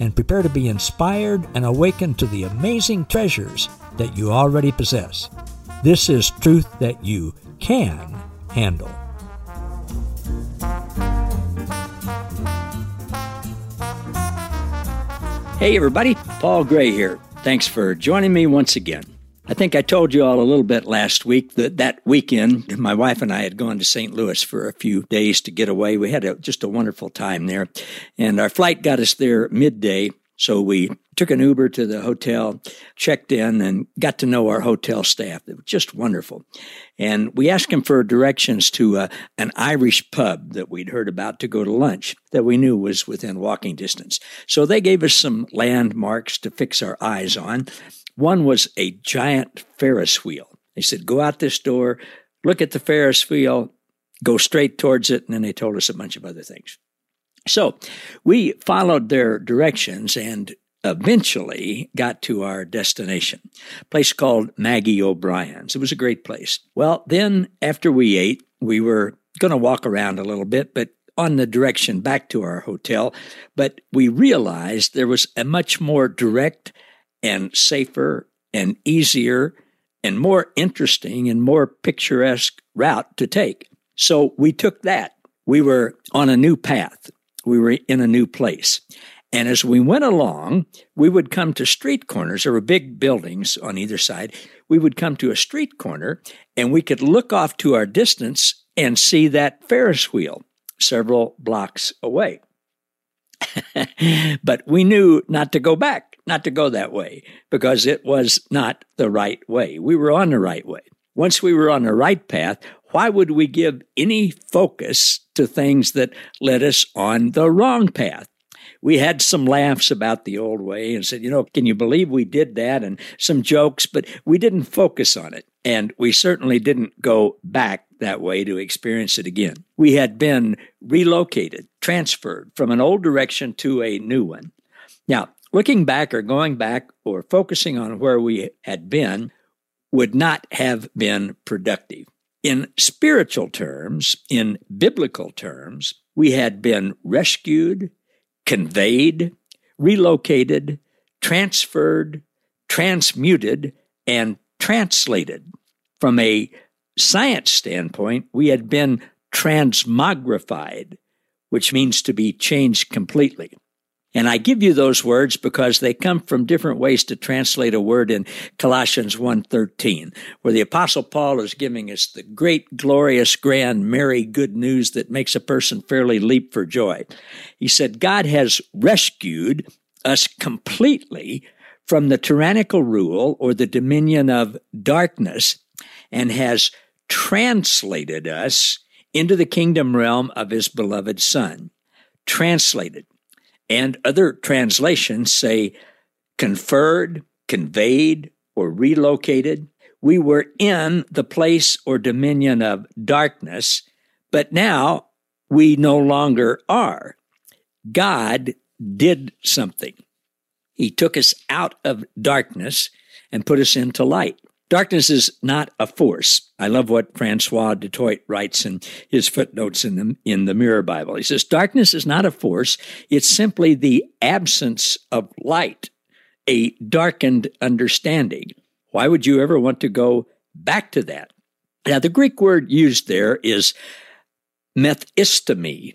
and prepare to be inspired and awakened to the amazing treasures that you already possess. This is truth that you can handle. Hey, everybody, Paul Gray here. Thanks for joining me once again. I think I told you all a little bit last week that that weekend, my wife and I had gone to St. Louis for a few days to get away. We had a, just a wonderful time there. And our flight got us there midday. So we took an Uber to the hotel, checked in, and got to know our hotel staff. It was just wonderful. And we asked them for directions to uh, an Irish pub that we'd heard about to go to lunch that we knew was within walking distance. So they gave us some landmarks to fix our eyes on. One was a giant Ferris wheel. They said, go out this door, look at the Ferris wheel, go straight towards it. And then they told us a bunch of other things. So we followed their directions and eventually got to our destination, a place called Maggie O'Brien's. It was a great place. Well, then after we ate, we were going to walk around a little bit, but on the direction back to our hotel, but we realized there was a much more direct and safer and easier and more interesting and more picturesque route to take. So we took that. We were on a new path. We were in a new place. And as we went along, we would come to street corners. There were big buildings on either side. We would come to a street corner and we could look off to our distance and see that Ferris wheel several blocks away. but we knew not to go back, not to go that way, because it was not the right way. We were on the right way. Once we were on the right path, why would we give any focus to things that led us on the wrong path? We had some laughs about the old way and said, you know, can you believe we did that? And some jokes, but we didn't focus on it. And we certainly didn't go back that way to experience it again. We had been relocated, transferred from an old direction to a new one. Now, looking back or going back or focusing on where we had been would not have been productive. In spiritual terms, in biblical terms, we had been rescued, conveyed, relocated, transferred, transmuted, and translated from a science standpoint, we had been transmogrified, which means to be changed completely. And I give you those words because they come from different ways to translate a word in Colossians 1:13, where the apostle Paul is giving us the great glorious grand merry good news that makes a person fairly leap for joy. He said God has rescued us completely from the tyrannical rule or the dominion of darkness and has translated us into the kingdom realm of his beloved Son. Translated. And other translations say conferred, conveyed, or relocated. We were in the place or dominion of darkness, but now we no longer are. God did something. He took us out of darkness and put us into light. Darkness is not a force. I love what Francois du Toit writes in his footnotes in the, in the Mirror Bible. He says, Darkness is not a force, it's simply the absence of light, a darkened understanding. Why would you ever want to go back to that? Now, the Greek word used there is methistemi,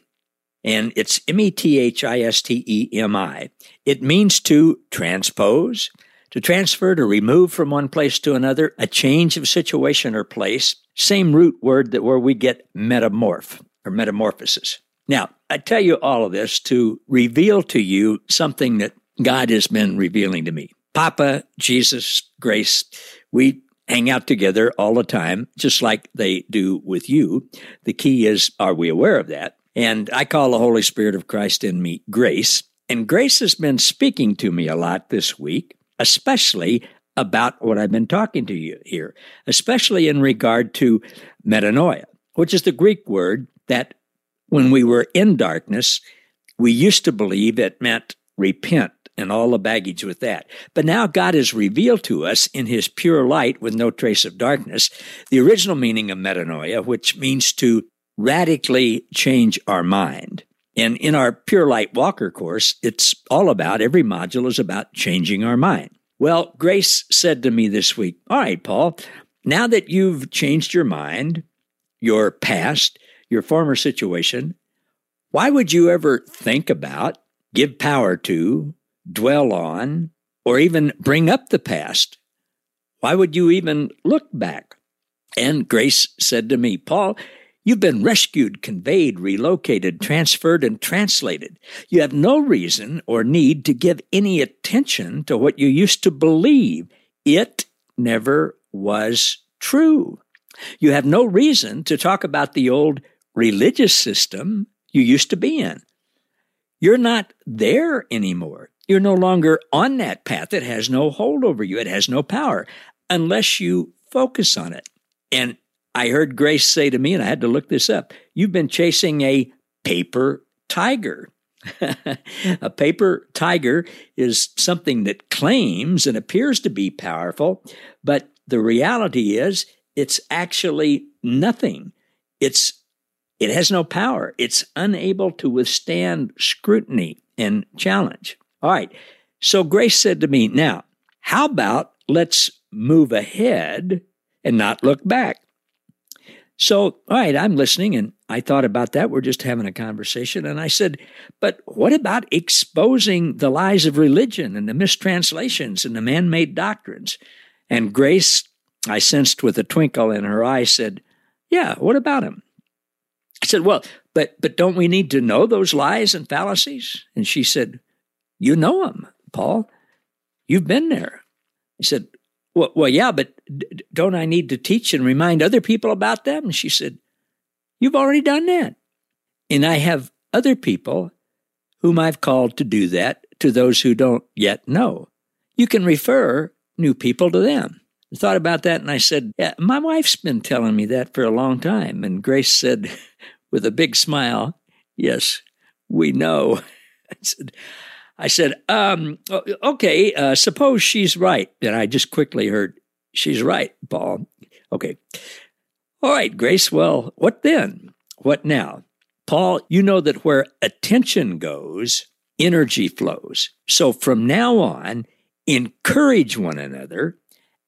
and it's M E T H I S T E M I. It means to transpose to transfer, to remove from one place to another, a change of situation or place. Same root word that where we get metamorph or metamorphosis. Now, I tell you all of this to reveal to you something that God has been revealing to me. Papa, Jesus, Grace, we hang out together all the time, just like they do with you. The key is, are we aware of that? And I call the Holy Spirit of Christ in me grace. And Grace has been speaking to me a lot this week, especially about what I've been talking to you here, especially in regard to metanoia, which is the Greek word that when we were in darkness, we used to believe it meant repent and all the baggage with that. But now God has revealed to us in his pure light with no trace of darkness the original meaning of metanoia, which means to radically change our mind. And in our Pure Light Walker course, it's all about, every module is about changing our mind. Well, Grace said to me this week, All right, Paul, now that you've changed your mind, your past, your former situation, why would you ever think about, give power to, dwell on, or even bring up the past? Why would you even look back? And Grace said to me, Paul, You've been rescued, conveyed, relocated, transferred, and translated. You have no reason or need to give any attention to what you used to believe. It never was true. You have no reason to talk about the old religious system you used to be in. You're not there anymore. You're no longer on that path. It has no hold over you. It has no power unless you focus on it. And I heard Grace say to me, and I had to look this up you've been chasing a paper tiger. a paper tiger is something that claims and appears to be powerful, but the reality is it's actually nothing. It's it has no power. It's unable to withstand scrutiny and challenge. All right. So Grace said to me, now, how about let's move ahead and not look back? So, all right, I'm listening and I thought about that. We're just having a conversation. And I said, but what about exposing the lies of religion and the mistranslations and the man made doctrines? And Grace, I sensed with a twinkle in her eye, said, yeah, what about him? I said, well, but, but don't we need to know those lies and fallacies? And she said, you know them, Paul. You've been there. I said, well, well yeah, but don't I need to teach and remind other people about them? And she said, You've already done that. And I have other people whom I've called to do that to those who don't yet know. You can refer new people to them. I thought about that and I said, yeah, My wife's been telling me that for a long time. And Grace said, with a big smile, Yes, we know. I said, I said, um, okay, uh, suppose she's right. And I just quickly heard, she's right, Paul. Okay. All right, Grace. Well, what then? What now? Paul, you know that where attention goes, energy flows. So from now on, encourage one another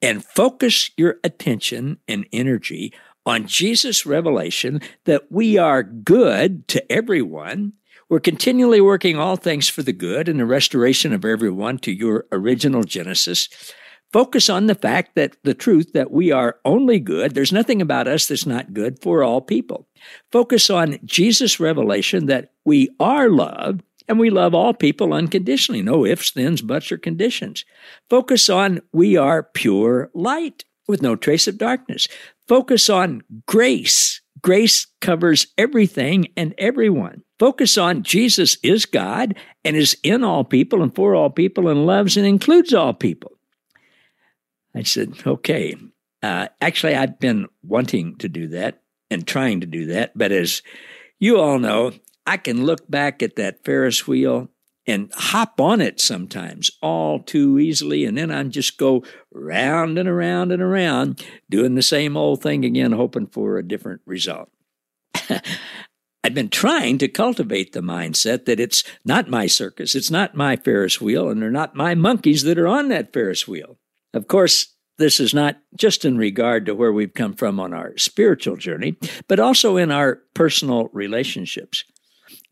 and focus your attention and energy on Jesus' revelation that we are good to everyone we're continually working all things for the good and the restoration of everyone to your original Genesis. Focus on the fact that the truth that we are only good, there's nothing about us that's not good for all people. Focus on Jesus' revelation that we are loved and we love all people unconditionally. No ifs, thens, buts, or conditions. Focus on we are pure light with no trace of darkness. Focus on grace. Grace covers everything and everyone. Focus on Jesus is God and is in all people and for all people and loves and includes all people. I said, okay. Uh, actually, I've been wanting to do that and trying to do that. But as you all know, I can look back at that Ferris wheel and hop on it sometimes all too easily. And then I just go round and around and around, doing the same old thing again, hoping for a different result. I've been trying to cultivate the mindset that it's not my circus, it's not my Ferris wheel, and they're not my monkeys that are on that Ferris wheel. Of course, this is not just in regard to where we've come from on our spiritual journey, but also in our personal relationships,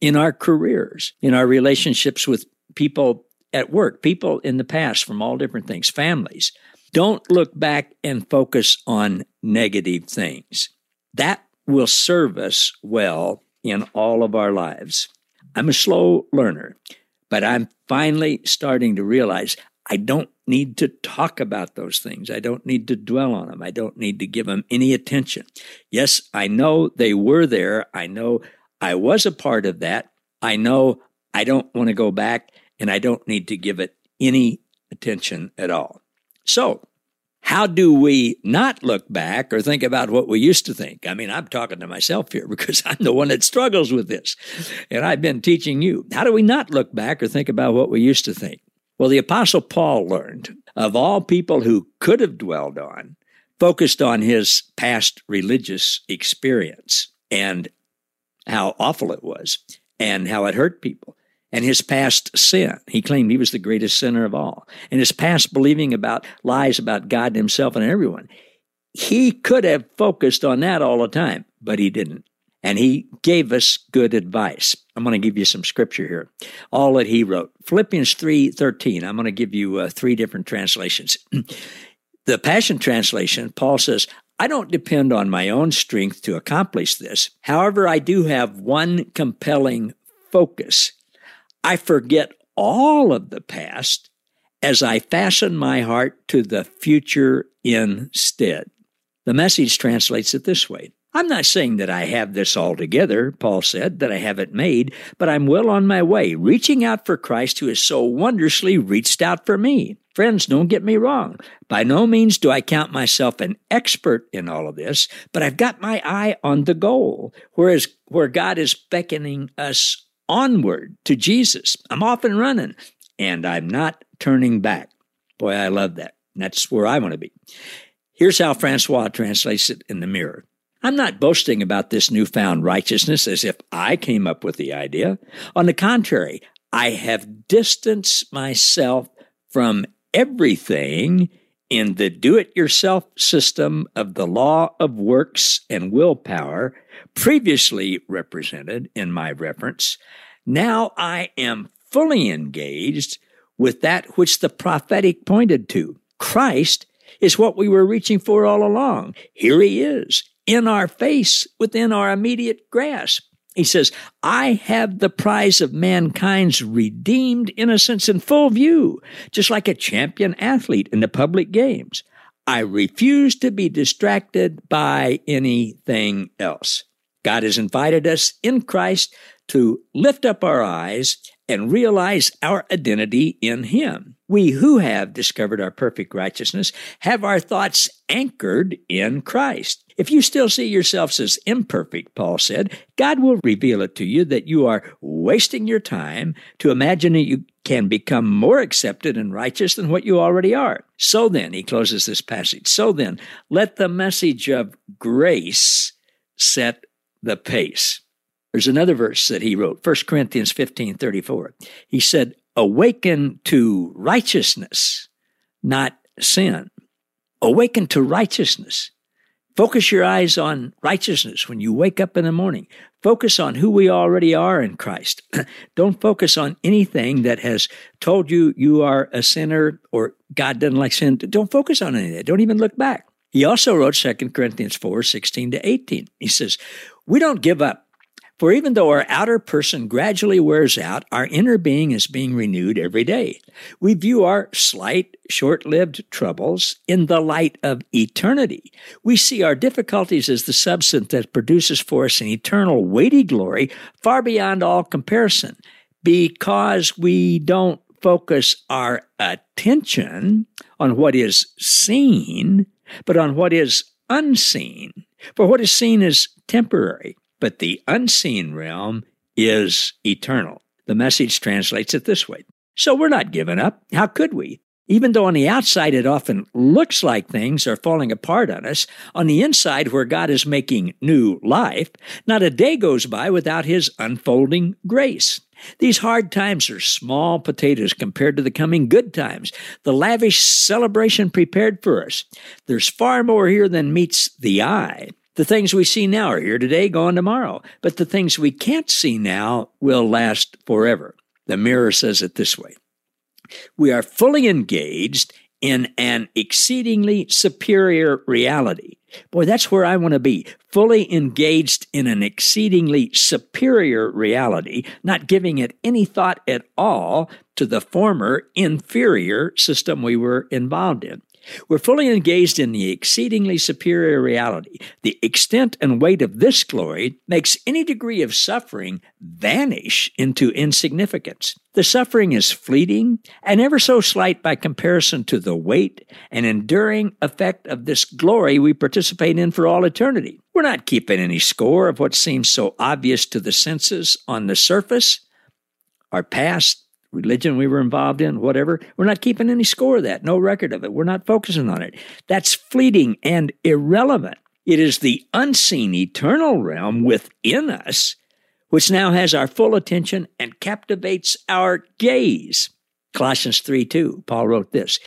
in our careers, in our relationships with people at work, people in the past from all different things, families. Don't look back and focus on negative things. That will serve us well in all of our lives. I'm a slow learner, but I'm finally starting to realize I don't need to talk about those things. I don't need to dwell on them. I don't need to give them any attention. Yes, I know they were there. I know I was a part of that. I know I don't want to go back and I don't need to give it any attention at all. So, how do we not look back or think about what we used to think? I mean, I'm talking to myself here because I'm the one that struggles with this. And I've been teaching you. How do we not look back or think about what we used to think? Well, the Apostle Paul learned of all people who could have dwelled on, focused on his past religious experience and how awful it was and how it hurt people and his past sin. He claimed he was the greatest sinner of all. And his past believing about lies about God and himself and everyone. He could have focused on that all the time, but he didn't. And he gave us good advice. I'm going to give you some scripture here. All that he wrote. Philippians 3:13. I'm going to give you uh, three different translations. the Passion translation, Paul says, I don't depend on my own strength to accomplish this. However, I do have one compelling focus I forget all of the past as I fasten my heart to the future instead. The message translates it this way I'm not saying that I have this all together, Paul said, that I have it made, but I'm well on my way, reaching out for Christ who has so wondrously reached out for me. Friends, don't get me wrong. By no means do I count myself an expert in all of this, but I've got my eye on the goal, whereas where God is beckoning us onward to Jesus. I'm off and running and I'm not turning back. Boy, I love that. That's where I want to be. Here's how Francois translates it in the mirror. I'm not boasting about this newfound righteousness as if I came up with the idea. On the contrary, I have distanced myself from everything in the do it yourself system of the law of works and willpower, previously represented in my reference, now I am fully engaged with that which the prophetic pointed to. Christ is what we were reaching for all along. Here he is, in our face, within our immediate grasp. He says, I have the prize of mankind's redeemed innocence in full view, just like a champion athlete in the public games. I refuse to be distracted by anything else. God has invited us in Christ to lift up our eyes and realize our identity in Him. We who have discovered our perfect righteousness have our thoughts anchored in Christ. If you still see yourselves as imperfect, Paul said, God will reveal it to you that you are wasting your time to imagine that you can become more accepted and righteous than what you already are. So then, he closes this passage, so then, let the message of grace set the pace. There's another verse that he wrote, 1 Corinthians 15 34. He said, Awaken to righteousness, not sin. Awaken to righteousness. Focus your eyes on righteousness when you wake up in the morning. Focus on who we already are in Christ. Don't focus on anything that has told you you are a sinner or God doesn't like sin. Don't focus on any of that. Don't even look back. He also wrote 2 Corinthians 4 16 to 18. He says, We don't give up for even though our outer person gradually wears out, our inner being is being renewed every day. We view our slight, short lived troubles in the light of eternity. We see our difficulties as the substance that produces for us an eternal, weighty glory far beyond all comparison because we don't focus our attention on what is seen, but on what is unseen. For what is seen is temporary but the unseen realm is eternal. The message translates it this way. So we're not giving up. How could we? Even though on the outside it often looks like things are falling apart on us, on the inside where God is making new life, not a day goes by without His unfolding grace. These hard times are small potatoes compared to the coming good times, the lavish celebration prepared for us. There's far more here than meets the eye. The things we see now are here today, gone tomorrow. But the things we can't see now will last forever. The mirror says it this way We are fully engaged in an exceedingly superior reality. Boy, that's where I want to be. Fully engaged in an exceedingly superior reality, not giving it any thought at all to the former inferior system we were involved in. We're fully engaged in the exceedingly superior reality. The extent and weight of this glory makes any degree of suffering vanish into insignificance. The suffering is fleeting and ever so slight by comparison to the weight and enduring effect of this glory we participate in for all eternity. We're not keeping any score of what seems so obvious to the senses on the surface. Our past, religion we were involved in, whatever. We're not keeping any score of that, no record of it. We're not focusing on it. That's fleeting and irrelevant. It is the unseen eternal realm within us which now has our full attention and captivates our gaze. Colossians 3 2, Paul wrote this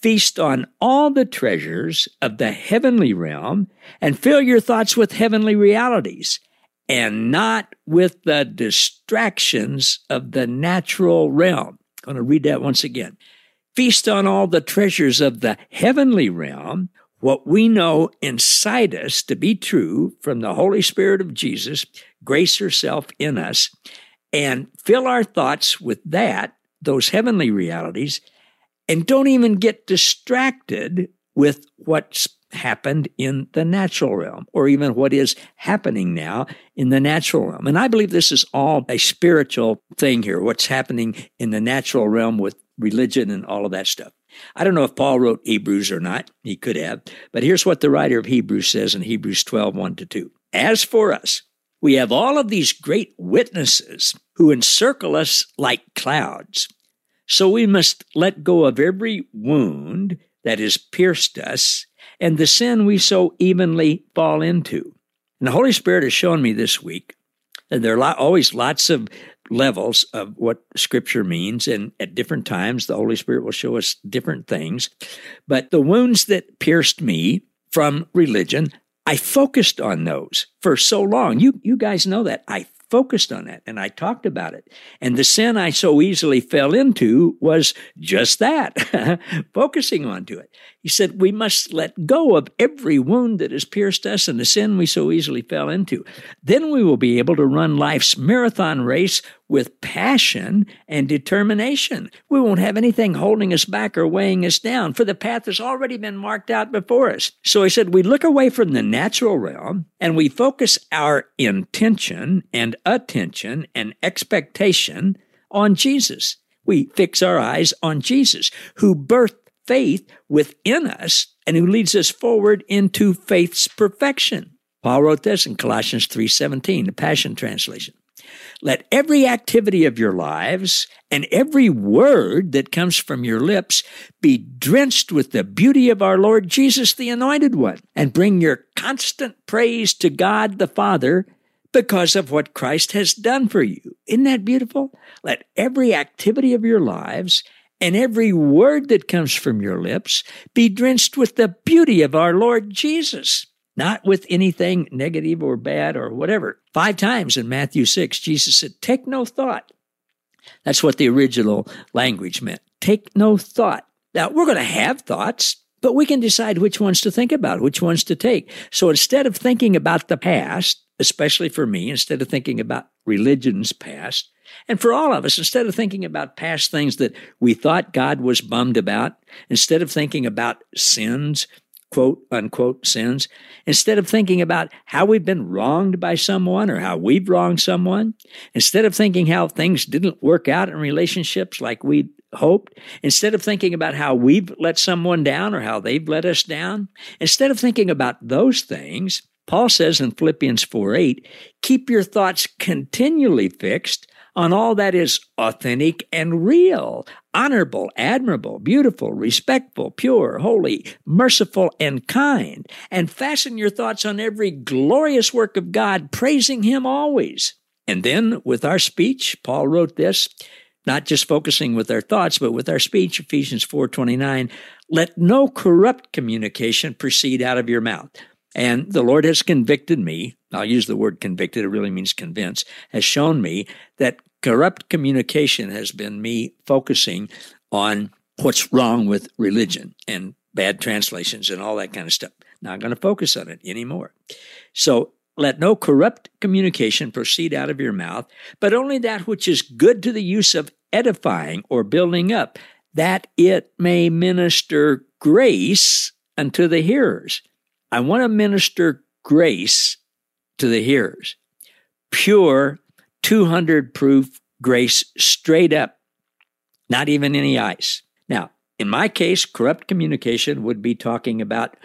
Feast on all the treasures of the heavenly realm and fill your thoughts with heavenly realities and not with the distractions of the natural realm. I'm going to read that once again. Feast on all the treasures of the heavenly realm, what we know inside us to be true from the Holy Spirit of Jesus, grace herself in us, and fill our thoughts with that, those heavenly realities, and don't even get distracted with what's happened in the natural realm or even what is happening now in the natural realm. And I believe this is all a spiritual thing here, what's happening in the natural realm with religion and all of that stuff. I don't know if Paul wrote Hebrews or not. He could have. But here's what the writer of Hebrews says in Hebrews 12, 1 to 2. As for us, we have all of these great witnesses who encircle us like clouds. So we must let go of every wound that has pierced us and the sin we so evenly fall into. And the Holy Spirit has shown me this week that there are always lots of levels of what Scripture means, and at different times the Holy Spirit will show us different things. But the wounds that pierced me from religion, I focused on those for so long. You you guys know that. I focused on that and I talked about it. And the sin I so easily fell into was just that, focusing onto it. He said, We must let go of every wound that has pierced us and the sin we so easily fell into. Then we will be able to run life's marathon race with passion and determination. We won't have anything holding us back or weighing us down, for the path has already been marked out before us. So he said, we look away from the natural realm and we focus our intention and attention and expectation on Jesus. We fix our eyes on Jesus, who birthed faith within us and who leads us forward into faith's perfection. Paul wrote this in Colossians 3:17, the Passion translation. Let every activity of your lives and every word that comes from your lips be drenched with the beauty of our Lord Jesus, the Anointed One, and bring your constant praise to God the Father because of what Christ has done for you. Isn't that beautiful? Let every activity of your lives and every word that comes from your lips be drenched with the beauty of our Lord Jesus not with anything negative or bad or whatever. Five times in Matthew 6, Jesus said, Take no thought. That's what the original language meant. Take no thought. Now, we're going to have thoughts, but we can decide which ones to think about, which ones to take. So instead of thinking about the past, especially for me, instead of thinking about religion's past, and for all of us, instead of thinking about past things that we thought God was bummed about, instead of thinking about sins quote unquote sins, instead of thinking about how we've been wronged by someone or how we've wronged someone, instead of thinking how things didn't work out in relationships like we'd hoped, instead of thinking about how we've let someone down or how they've let us down, instead of thinking about those things, Paul says in Philippians 4 8, keep your thoughts continually fixed on all that is authentic and real, honorable, admirable, beautiful, respectful, pure, holy, merciful, and kind, and fasten your thoughts on every glorious work of God, praising Him always. And then with our speech, Paul wrote this, not just focusing with our thoughts, but with our speech, Ephesians 4:29, let no corrupt communication proceed out of your mouth. And the Lord has convicted me, I'll use the word convicted, it really means convince, has shown me that corrupt communication has been me focusing on what's wrong with religion and bad translations and all that kind of stuff. Not going to focus on it anymore. So let no corrupt communication proceed out of your mouth, but only that which is good to the use of edifying or building up, that it may minister grace unto the hearers. I want to minister grace to the hearers. Pure, 200 proof grace straight up, not even any ice. Now, in my case, corrupt communication would be talking about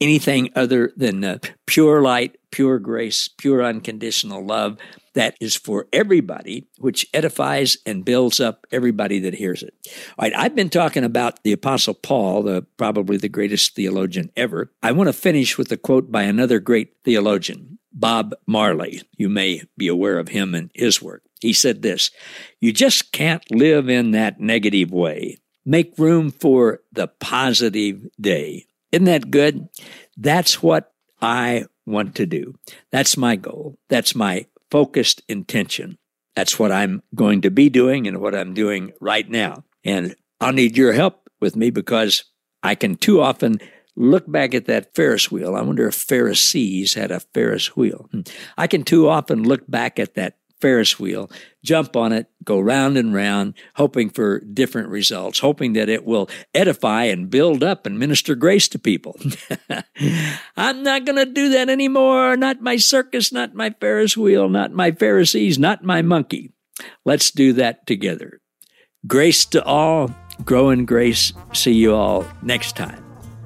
anything other than uh, pure light, pure grace, pure unconditional love that is for everybody, which edifies and builds up everybody that hears it. All right, I've been talking about the Apostle Paul, the probably the greatest theologian ever. I want to finish with a quote by another great theologian, Bob Marley. You may be aware of him and his work. He said this You just can't live in that negative way. Make room for the positive day. Isn't that good? That's what I want to do. That's my goal. That's my focused intention. That's what I'm going to be doing and what I'm doing right now. And I'll need your help with me because I can too often look back at that Ferris wheel. I wonder if Pharisees had a Ferris wheel. Hmm. I can too often look back at that Ferris wheel, jump on it, go round and round, hoping for different results, hoping that it will edify and build up and minister grace to people. I'm not going to do that anymore. Not my circus, not my Ferris wheel, not my Pharisees, not my monkey. Let's do that together. Grace to all, grow in grace. See you all next time.